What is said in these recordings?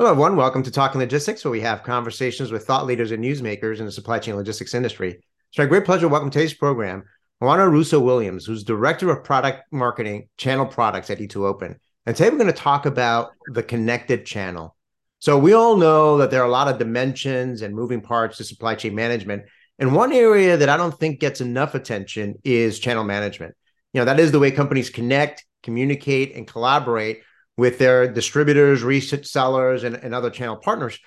Hello, everyone. Welcome to Talking Logistics, where we have conversations with thought leaders and newsmakers in the supply chain logistics industry. It's my great pleasure to welcome today's program Juana Russo Williams, who's Director of Product Marketing Channel Products at E2Open. And today we're going to talk about the connected channel. So we all know that there are a lot of dimensions and moving parts to supply chain management. And one area that I don't think gets enough attention is channel management. You know, that is the way companies connect, communicate, and collaborate with their distributors, resellers, and, and other channel partners.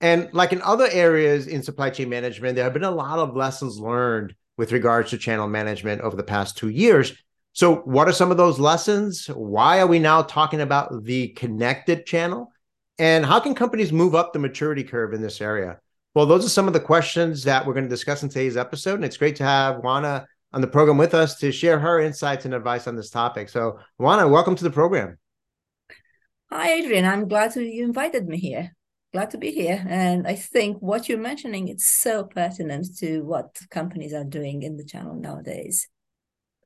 And like in other areas in supply chain management, there have been a lot of lessons learned with regards to channel management over the past two years. So, what are some of those lessons? Why are we now talking about the connected channel? And how can companies move up the maturity curve in this area? Well, those are some of the questions that we're going to discuss in today's episode. And it's great to have Juana on the program with us to share her insights and advice on this topic. So, Juana, welcome to the program. Hi, Adrian. I'm glad you invited me here. Glad to be here. And I think what you're mentioning it's so pertinent to what companies are doing in the channel nowadays.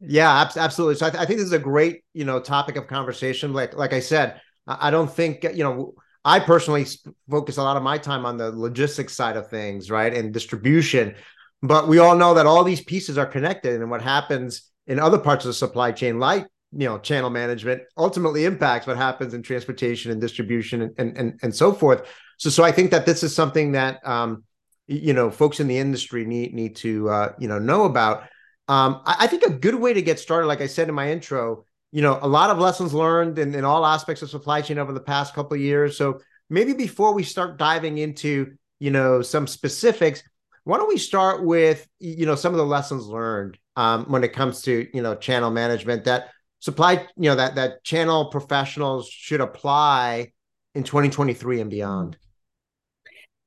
Yeah, absolutely. So I, th- I think this is a great, you know, topic of conversation. Like, like I said, I don't think, you know, I personally focus a lot of my time on the logistics side of things, right, and distribution. But we all know that all these pieces are connected, and what happens in other parts of the supply chain, like you know channel management ultimately impacts what happens in transportation and distribution and and and, so forth. So so i think that this is something that um you know folks in the industry need need to uh you know know about. Um I, I think a good way to get started like i said in my intro you know a lot of lessons learned in, in all aspects of supply chain over the past couple of years. So maybe before we start diving into you know some specifics why don't we start with you know some of the lessons learned um, when it comes to you know channel management that supply, you know, that that channel professionals should apply in 2023 and beyond?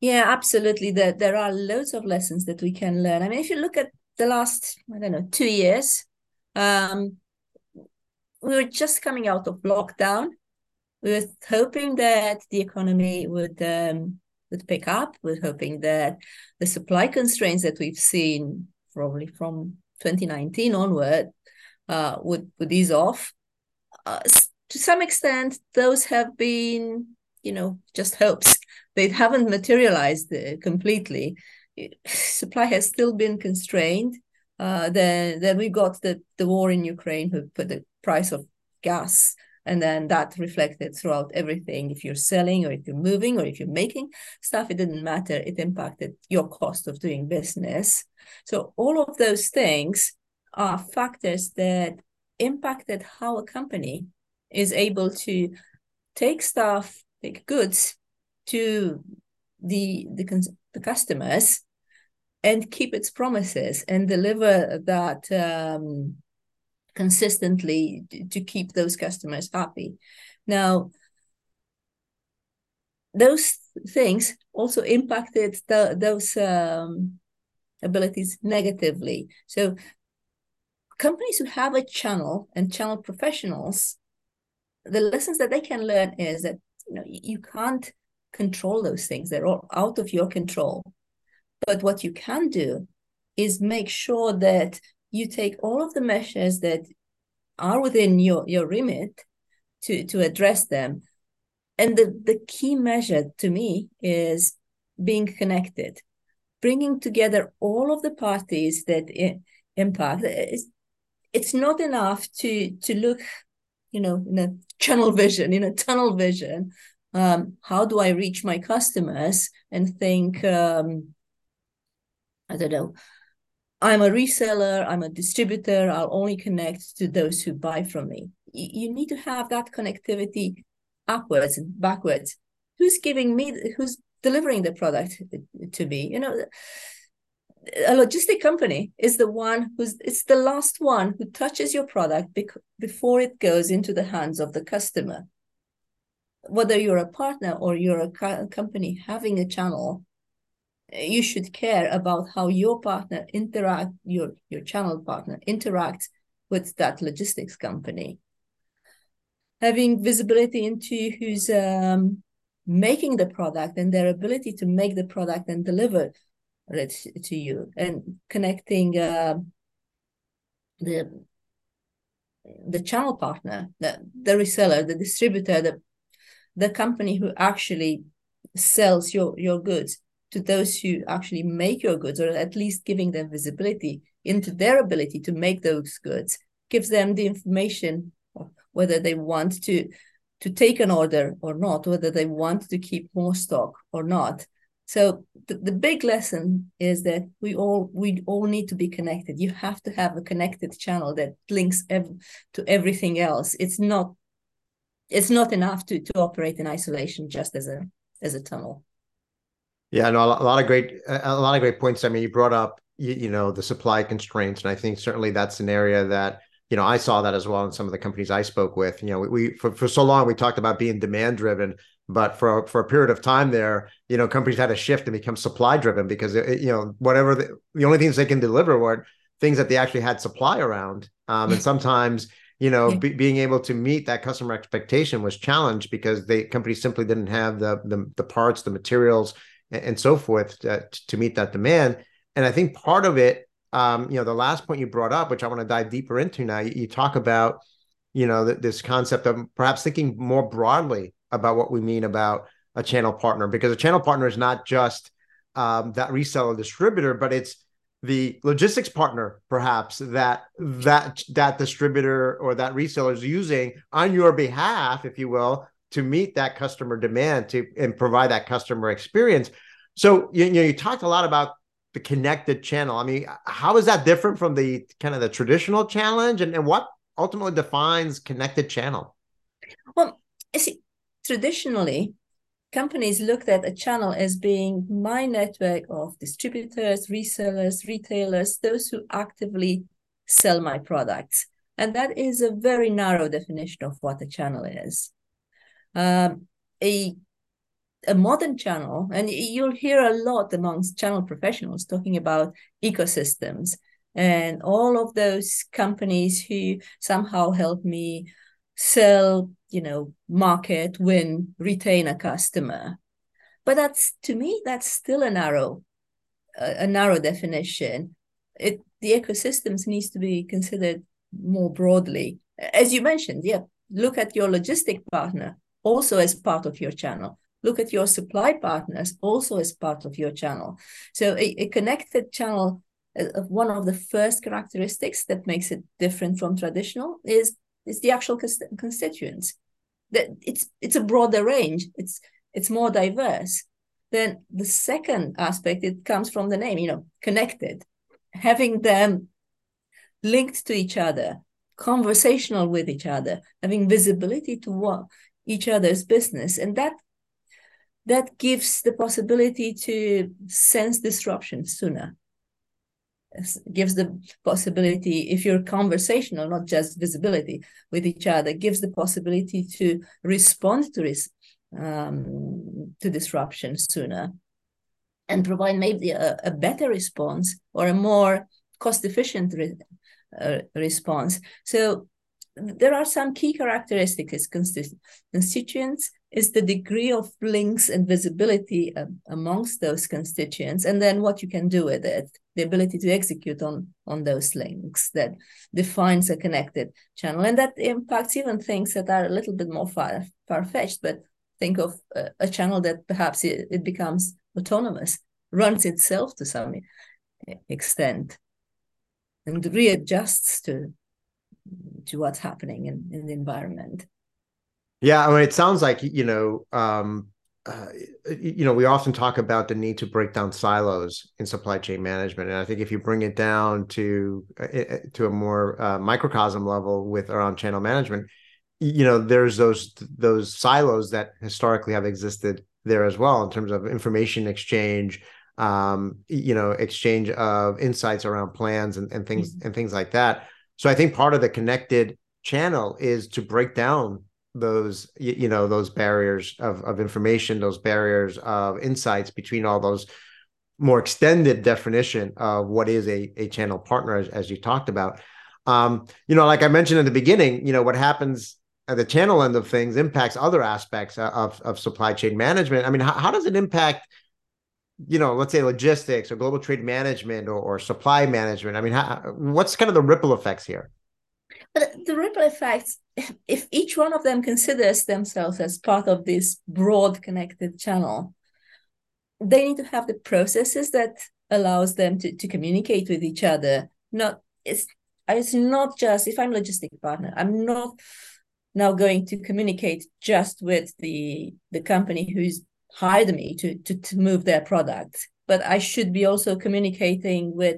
Yeah, absolutely. There, there are loads of lessons that we can learn. I mean, if you look at the last, I don't know, two years, um, we were just coming out of lockdown. We were hoping that the economy would um, would pick up. We we're hoping that the supply constraints that we've seen probably from 2019 onward uh, would would ease off. Uh, to some extent, those have been, you know, just hopes. They haven't materialized uh, completely. Supply has still been constrained. Uh, then, then we got the, the war in Ukraine, who put the price of gas, and then that reflected throughout everything. If you're selling, or if you're moving, or if you're making stuff, it didn't matter. It impacted your cost of doing business. So all of those things are factors that impacted how a company is able to take stuff, take goods to the the, the customers and keep its promises and deliver that um, consistently to keep those customers happy. Now, those things also impacted the, those um, abilities negatively. So companies who have a channel and channel professionals, the lessons that they can learn is that you know you can't control those things; they're all out of your control. But what you can do is make sure that you take all of the measures that are within your your remit to to address them. And the the key measure to me is being connected, bringing together all of the parties that impact not enough to to look you know in a channel vision in a tunnel vision um, how do i reach my customers and think um, i don't know i'm a reseller i'm a distributor i'll only connect to those who buy from me. You need to have that connectivity upwards and backwards. Who's giving me who's delivering the product to me? You know a logistic company is the one who's it's the last one who touches your product bec- before it goes into the hands of the customer. Whether you're a partner or you're a co- company having a channel you should care about how your partner interact your your channel partner interacts with that logistics company. Having visibility into who's um, making the product and their ability to make the product and deliver to you. And connecting uh, the the channel partner, the, the reseller, the distributor, the the company who actually sells your your goods to those who actually make your goods or at least giving them visibility into their ability to make those goods gives them the information whether they want to to take an order or not whether they want to keep more stock or not so the, the big lesson is that we all we all need to be connected. You have to have a connected channel that links ev- to everything else. It's not it's not enough to to operate in isolation just as a as a tunnel. Yeah no a lot of great a lot of great points. I mean you brought up you, you know the supply constraints and i think certainly that's an area that you know i saw that as well in some of the companies i spoke with. You know we, we for, for so long we talked about being demand driven but for for a period of time there you know companies had to shift and become supply driven because it, you know whatever the, the only things they can deliver were things that they actually had supply around. Um, and sometimes you know be, being able to meet that customer expectation was challenged because the companies simply didn't have the the, the parts the materials and, and so forth to, to, meet that demand. And i think part of it um, you know the last point you brought up which i want to dive deeper into now you, you talk about you know th- this concept of perhaps thinking more broadly about what we mean about a channel partner because a channel partner is not just um, that reseller distributor, but it's the logistics partner perhaps that that that distributor or that reseller is using on your behalf if you will to meet that customer demand to and provide that customer experience. So you, you know you talked a lot about the connected channel. I mean how is that different from the kind of the traditional challenge and, and what ultimately defines connected channel? Well see traditionally, companies looked at a channel as being my network of distributors, resellers, retailers, those who actively sell my products. And that is a very narrow definition of what a channel is. Um, a, a modern channel, and you'll hear a lot amongst channel professionals talking about ecosystems and all of those companies who somehow help me sell you know market win retain a customer. But that's to me that's still a narrow a, a narrow definition. It the ecosystems needs to be considered more broadly. As you mentioned yeah look at your logistic partner also as part of your channel. Look at your supply partners also as part of your channel. So a, a connected channel uh, one of the first characteristics that makes it different from traditional is is the actual constituents that it's it's a broader range. It's it's more diverse. Then the second aspect it comes from the name you know connected. Having them linked to each other conversational with each other having visibility to what each other's business. And that that gives the possibility to sense disruption sooner gives the possibility if you're conversational not just visibility with each other gives the possibility to respond to this um, to disruption sooner and provide maybe a, a better response or a more cost efficient re, uh, response. So there are some key characteristics constituents is the degree of links and visibility uh, amongst those constituents and then what you can do with it the ability to execute on on those links that defines a connected channel. And that impacts even things that are a little bit more far far-fetched but think of a, a channel that perhaps it, it becomes autonomous runs itself to some extent and readjusts to to what's happening in, in the environment. Yeah i mean it sounds like you know um uh, you know, we often talk about the need to break down silos in supply chain management, and I think if you bring it down to uh, to a more uh, microcosm level with around channel management, you know, there's those those silos that historically have existed there as well in terms of information exchange, um, you know, exchange of insights around plans and, and things mm-hmm. and things like that. So I think part of the connected channel is to break down those you know those barriers of, of information those barriers of insights between all those more extended definition of what is a, a channel partner as, as you talked about. Um, you know like i mentioned in the beginning you know what happens at the channel end of things impacts other aspects of, of supply chain management. I mean how, how does it impact you know let's say logistics or global trade management or, or supply management? I mean how, what's kind of the ripple effects here? But the ripple effects, if each one of them considers themselves as part of this broad connected channel, they need to have the processes that allows them to, to communicate with each other. Not it's it's not just if I'm logistic partner, I'm not now going to communicate just with the the company who's hired me to to, to move their product, but I should be also communicating with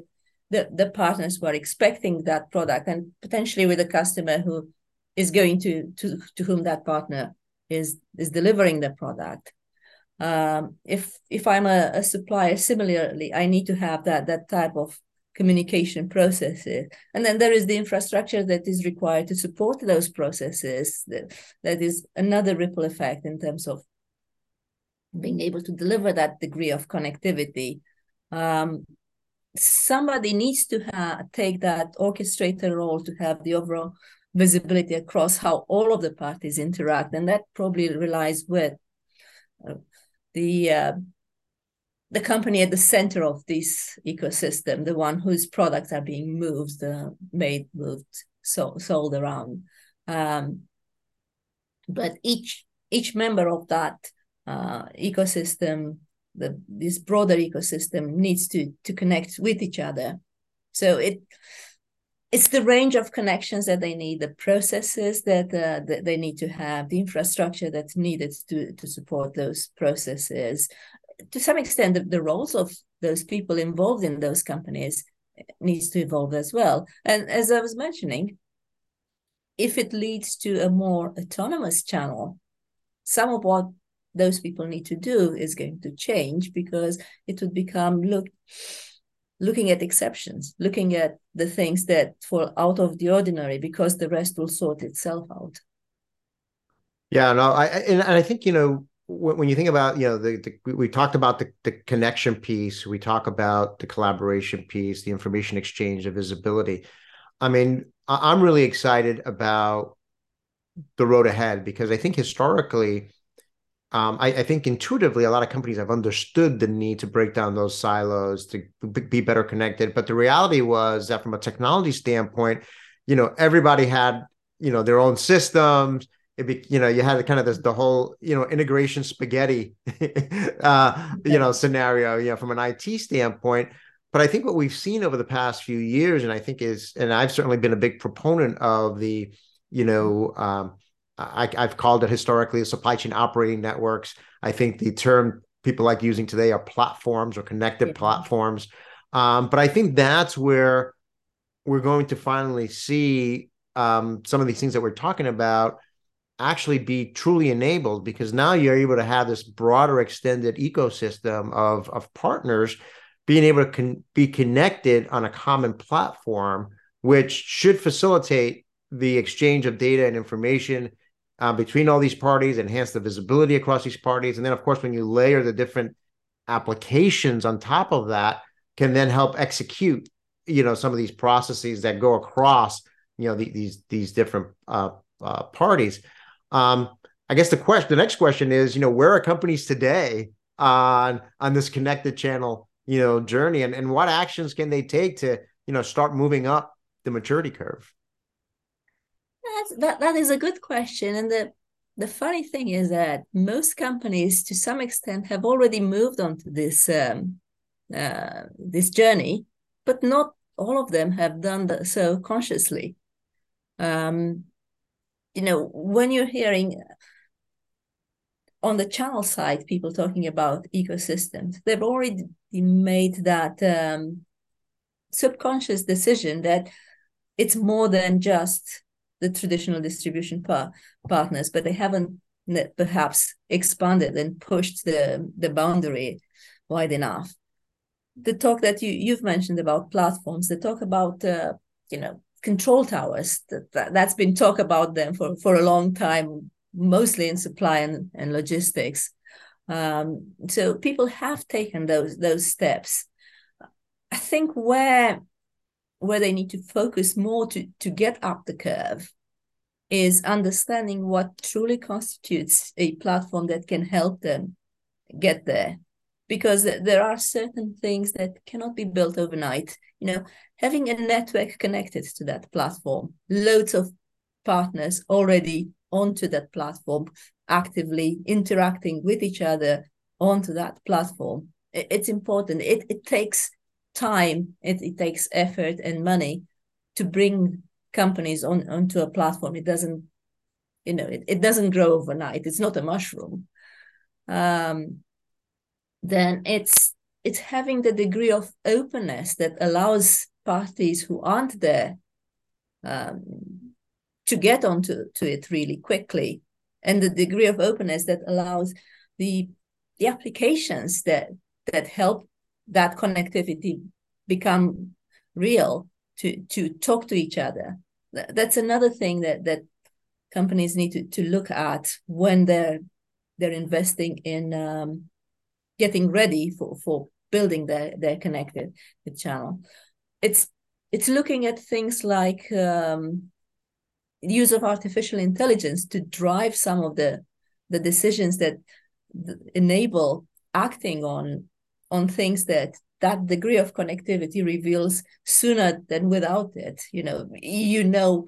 the, the partners who are expecting that product and potentially with a customer who is going to to to whom that partner is is delivering the product. Um, if if i'm a, a, supplier similarly i need to have that that type of communication processes. And then there is the infrastructure that is required to support those processes that, that is another ripple effect in terms of being able to deliver that degree of connectivity. Um, somebody needs to take that orchestrator role to have the overall visibility across how all of the parties interact and that probably relies with uh, the uh, the company at the center of this ecosystem, the one whose products are being moved, uh, made, moved, so, sold around. Um, but each each member of that uh, ecosystem, the this broader ecosystem, needs to to connect with each other. So it it's the range of connections that they need, the processes that, uh, that they need to have, the infrastructure that's needed to, to support those processes. To some extent, the, the roles of those people involved in those companies needs to evolve as well. And as I was mentioning, if it leads to a more autonomous channel, some of what those people need to do is going to change because it would become look looking at exceptions, looking at the things that fall out of the ordinary because the rest will sort itself out. Yeah, no, I and, and I think you know when, when you think about you know the, the we talked about the, the connection piece, we talk about the collaboration piece, the information exchange, the visibility. I mean, I'm really excited about the road ahead because I think historically um, I, I, think intuitively a lot of companies have understood the need to break down those silos to be better connected. But the reality was that from a technology standpoint you know everybody had you know their own systems. It be, you know you had kind of this the whole you know integration spaghetti uh, you know scenario you know from an IT standpoint. But I think what we've seen over the past few years and I think is and I've certainly been a big proponent of the you know um, I, have called it historically supply chain operating networks. I think the term people like using today are platforms or connected yeah. platforms. Um, but I think that's where we're going to finally see um, some of these things that we're talking about actually be truly enabled because now you're able to have this broader extended ecosystem of, of partners being able to con- be connected on a common platform, which should facilitate the exchange of data and information uh, between all these parties, enhance the visibility across these parties. And then, of course, when you layer the different applications on top of that, can then help execute, you know, some of these processes that go across, you know, the, these these different uh, uh, parties. Um, I guess the question, the next question is, you know, where are companies today on on this connected channel, you know, journey, and and what actions can they take to, you know, start moving up the maturity curve? That's, that that is a good question, and the the funny thing is that most companies, to some extent, have already moved on to this um, uh, this journey, but not all of them have done that so consciously. Um, you know, when you're hearing on the channel side people talking about ecosystems, they've already made that um, subconscious decision that it's more than just the traditional distribution par- partners, but they haven't perhaps expanded and pushed the, the boundary wide enough. The talk that you, you've mentioned about platforms, the talk about, uh, you know, control towers, that, that, that's been talk about them for, for a long time, mostly in supply and, and logistics. Um, so people have taken those those steps. I think where where they need to focus more to to get up the curve is understanding what truly constitutes a platform that can help them get there because there are certain things that cannot be built overnight you know having a network connected to that platform loads of partners already onto that platform actively interacting with each other onto that platform. It's important. It it takes time. It, it takes effort and money to bring companies on onto a platform. It doesn't, you know, it, it doesn't grow overnight. It's not a mushroom. Um, then it's it's having the degree of openness that allows parties who aren't there um, to get onto to it really quickly, and the degree of openness that allows the the applications that that help that connectivity become real to to talk to each other. That's another thing that that companies need to, to look at when they're they're investing in um, getting ready for for building their their connected channel. It's it's looking at things like um, use of artificial intelligence to drive some of the the decisions that enable acting on on things that that degree of connectivity reveals sooner than without it you know. You know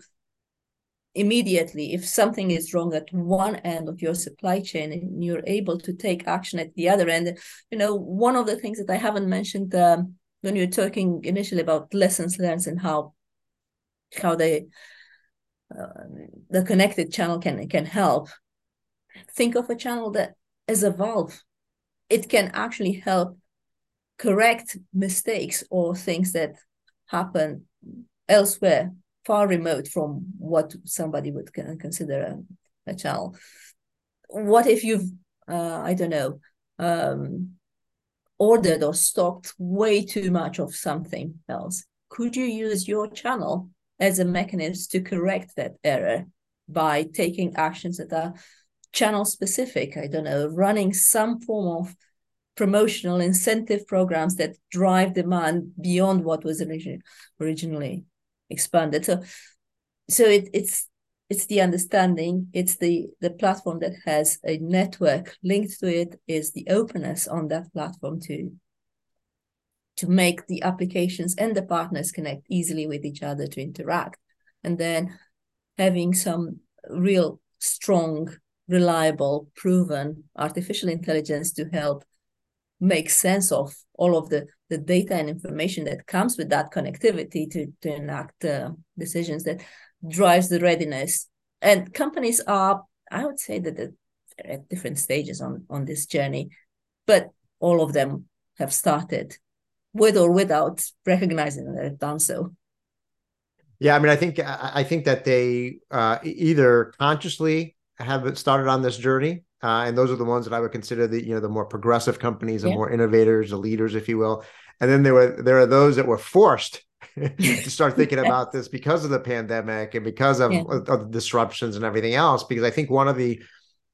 immediately if something is wrong at one end of your supply chain and you're able to take action at the other end. You know one of the things that i haven't mentioned um, when you're talking initially about lessons learned and how how they uh, the connected channel can can help think of a channel that is a valve it can actually help correct mistakes or things that happen elsewhere, far remote from what somebody would consider a, a channel. What if you've, uh, I don't know, um, ordered or stocked way too much of something else? Could you use your channel as a mechanism to correct that error by taking actions that are channel specific? I don't know, running some form of promotional incentive programs that drive demand beyond what was originally originally expanded. So, so it, it's it's the understanding. It's the the platform that has a network linked to it. Is the openness on that platform to to make the applications and the partners connect easily with each other to interact, and then having some real strong reliable proven artificial intelligence to help make sense of all of the, the data and information that comes with that connectivity to, to enact uh, decisions that drives the readiness. And companies are, I would say that they're at different stages on, on this journey, but all of them have started with or without recognizing that they've done so. Yeah, I mean, I think I think that they uh, either consciously have started on this journey uh, and those are the ones that I would consider the you know the more progressive companies, the yeah. more innovators, the leaders, if you will. And then there were there are those that were forced to start thinking about this because of the pandemic and because of, yeah. of, disruptions and everything else. Because I think one of the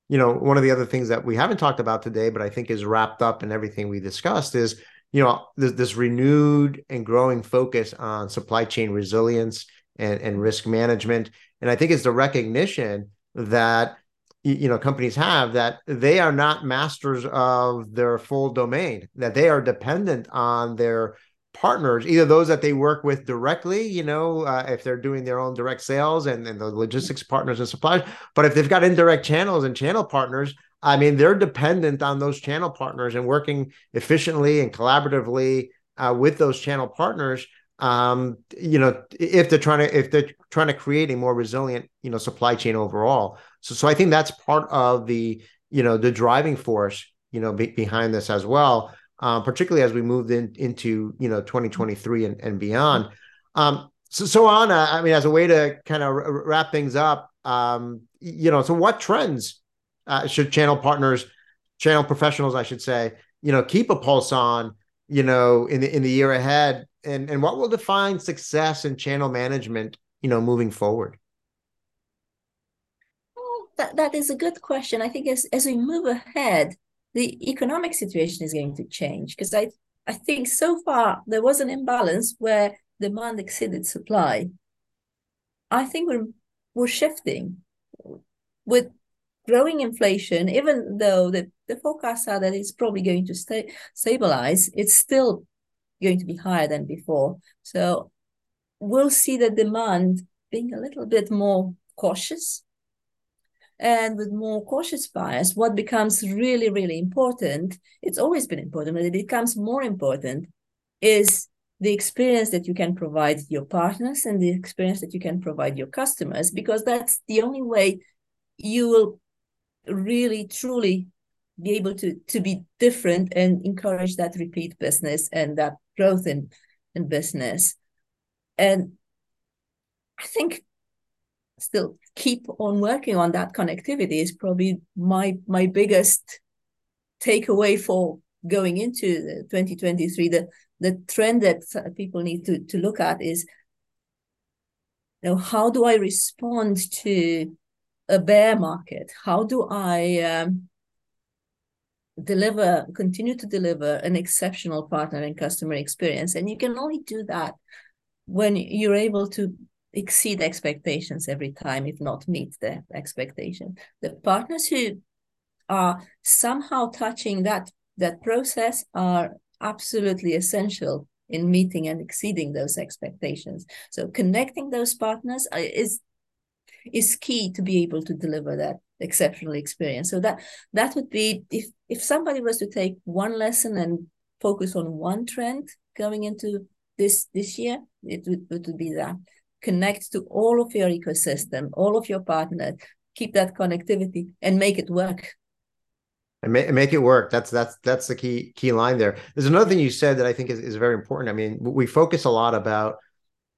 you know one of the other things that we haven't talked about today, but I think is wrapped up in everything we discussed is you know this, this renewed and growing focus on supply chain resilience and, and risk management. And I think it's the recognition that you know companies have that they are not masters of their full domain that they are dependent on their partners either those that they work with directly you know uh, if they're doing their own direct sales and, and the logistics partners and suppliers but if they've got indirect channels and channel partners i mean they're dependent on those channel partners and working efficiently and collaboratively uh, with those channel partners um, you know, if they're trying to if they're trying to create a more resilient, you know, supply chain overall. So, so I think that's part of the you know the driving force, you know, be, behind this as well. Um, particularly as we moved in into you know 2023 and, and beyond. Um, so, so Juana, I mean, as a way to kind of r- wrap things up, um, you know, so what trends uh, should channel partners, channel professionals, I should say, you know, keep a pulse on, you know, in the in the year ahead and and what will define success in channel management you know moving forward? That, that is a good question. I think as, as we move ahead the economic situation is going to change because i i think so far there was an imbalance where demand exceeded supply. I think we're we're shifting. With growing inflation even though the, the forecasts are that it's probably going to stay stabilize it's still going to be higher than before. So we'll see the demand being a little bit more cautious. And with more cautious buyers, what becomes really, really important, it's always been important, but it becomes more important, is the experience that you can provide your partners and the experience that you can provide your customers, because that's the only way you will really, truly be able to, to be different and encourage that repeat business and that growth in, in business. And I think still keep on working on that connectivity is probably my my biggest takeaway for going into 2023 the the trend that people need to to look at is you know how do i respond to a bear market? How do i um, deliver continue to deliver an exceptional partner and customer experience? And you can only do that when you're able to exceed expectations every time, if not meet the expectation. The partners who are somehow touching that that process are absolutely essential in meeting and exceeding those expectations. So connecting those partners uh, is is key to be able to deliver that exceptional experience. So that that would be if if somebody was to take one lesson and focus on one trend going into this this year, it would, it would be that connect to all of your ecosystem, all of your partners, keep that connectivity and make it work. And make, make it work. That's that's that's the key key line there. There's another thing you said that I think is, is very important. I mean, we focus a lot about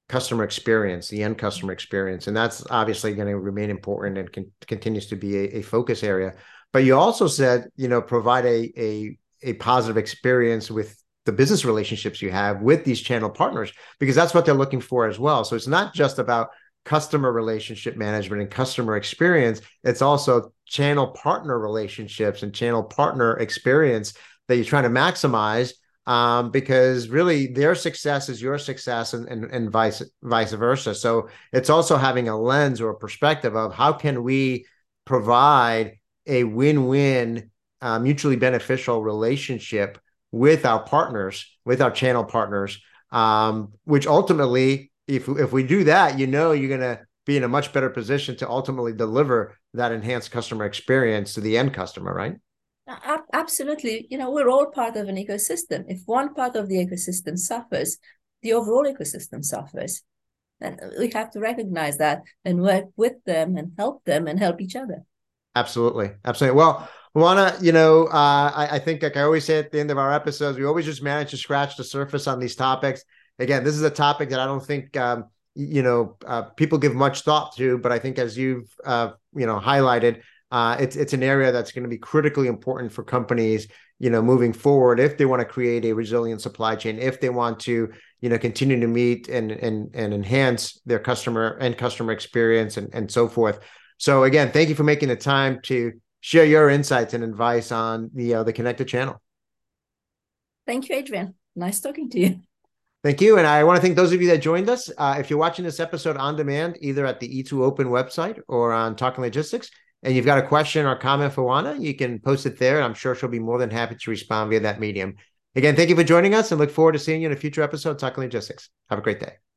customer experience, the end customer experience, and that's obviously going to remain important and con- continues to be a, a focus area. But you also said, you know, provide a a a positive experience with the business relationships you have with these channel partners because that's what they're looking for as well. So it's not just about customer relationship management and customer experience, it's also channel partner relationships and channel partner experience that you're trying to maximize um, because really their success is your success and, and, and vice vice versa. So it's also having a lens or a perspective of how can we provide a win-win uh, mutually beneficial relationship with our partners, with our channel partners, um, which ultimately, if if we do that, you know, you're going to be in a much better position to ultimately deliver that enhanced customer experience to the end customer, right? Absolutely. You know, we're all part of an ecosystem. If one part of the ecosystem suffers, the overall ecosystem suffers. And we have to recognize that and work with them and help them and help each other. Absolutely. Absolutely. Well, Juana, you know, uh, I, I, think like I always say at the end of our episodes, we always just manage to scratch the surface on these topics. Again, this is a topic that I don't think um, you know uh, people give much thought to, but I think as you've uh, you know highlighted, uh, it's it's an area that's going to be critically important for companies, you know, moving forward if they want to create a resilient supply chain, if they want to you know continue to meet and and and enhance their customer and customer experience and and so forth. So again, thank you for making the time to share your insights and advice on the uh, the connected channel. Thank you, Adrian. Nice talking to you. Thank you. And I want to thank those of you that joined us. Uh, if you're watching this episode on demand, either at the E2 Open website or on Talking Logistics, and you've got a question or comment for Juana, you can post it there. And I'm sure she'll be more than happy to respond via that medium. Again, thank you for joining us and look forward to seeing you in a future episode of Talking Logistics. Have a great day.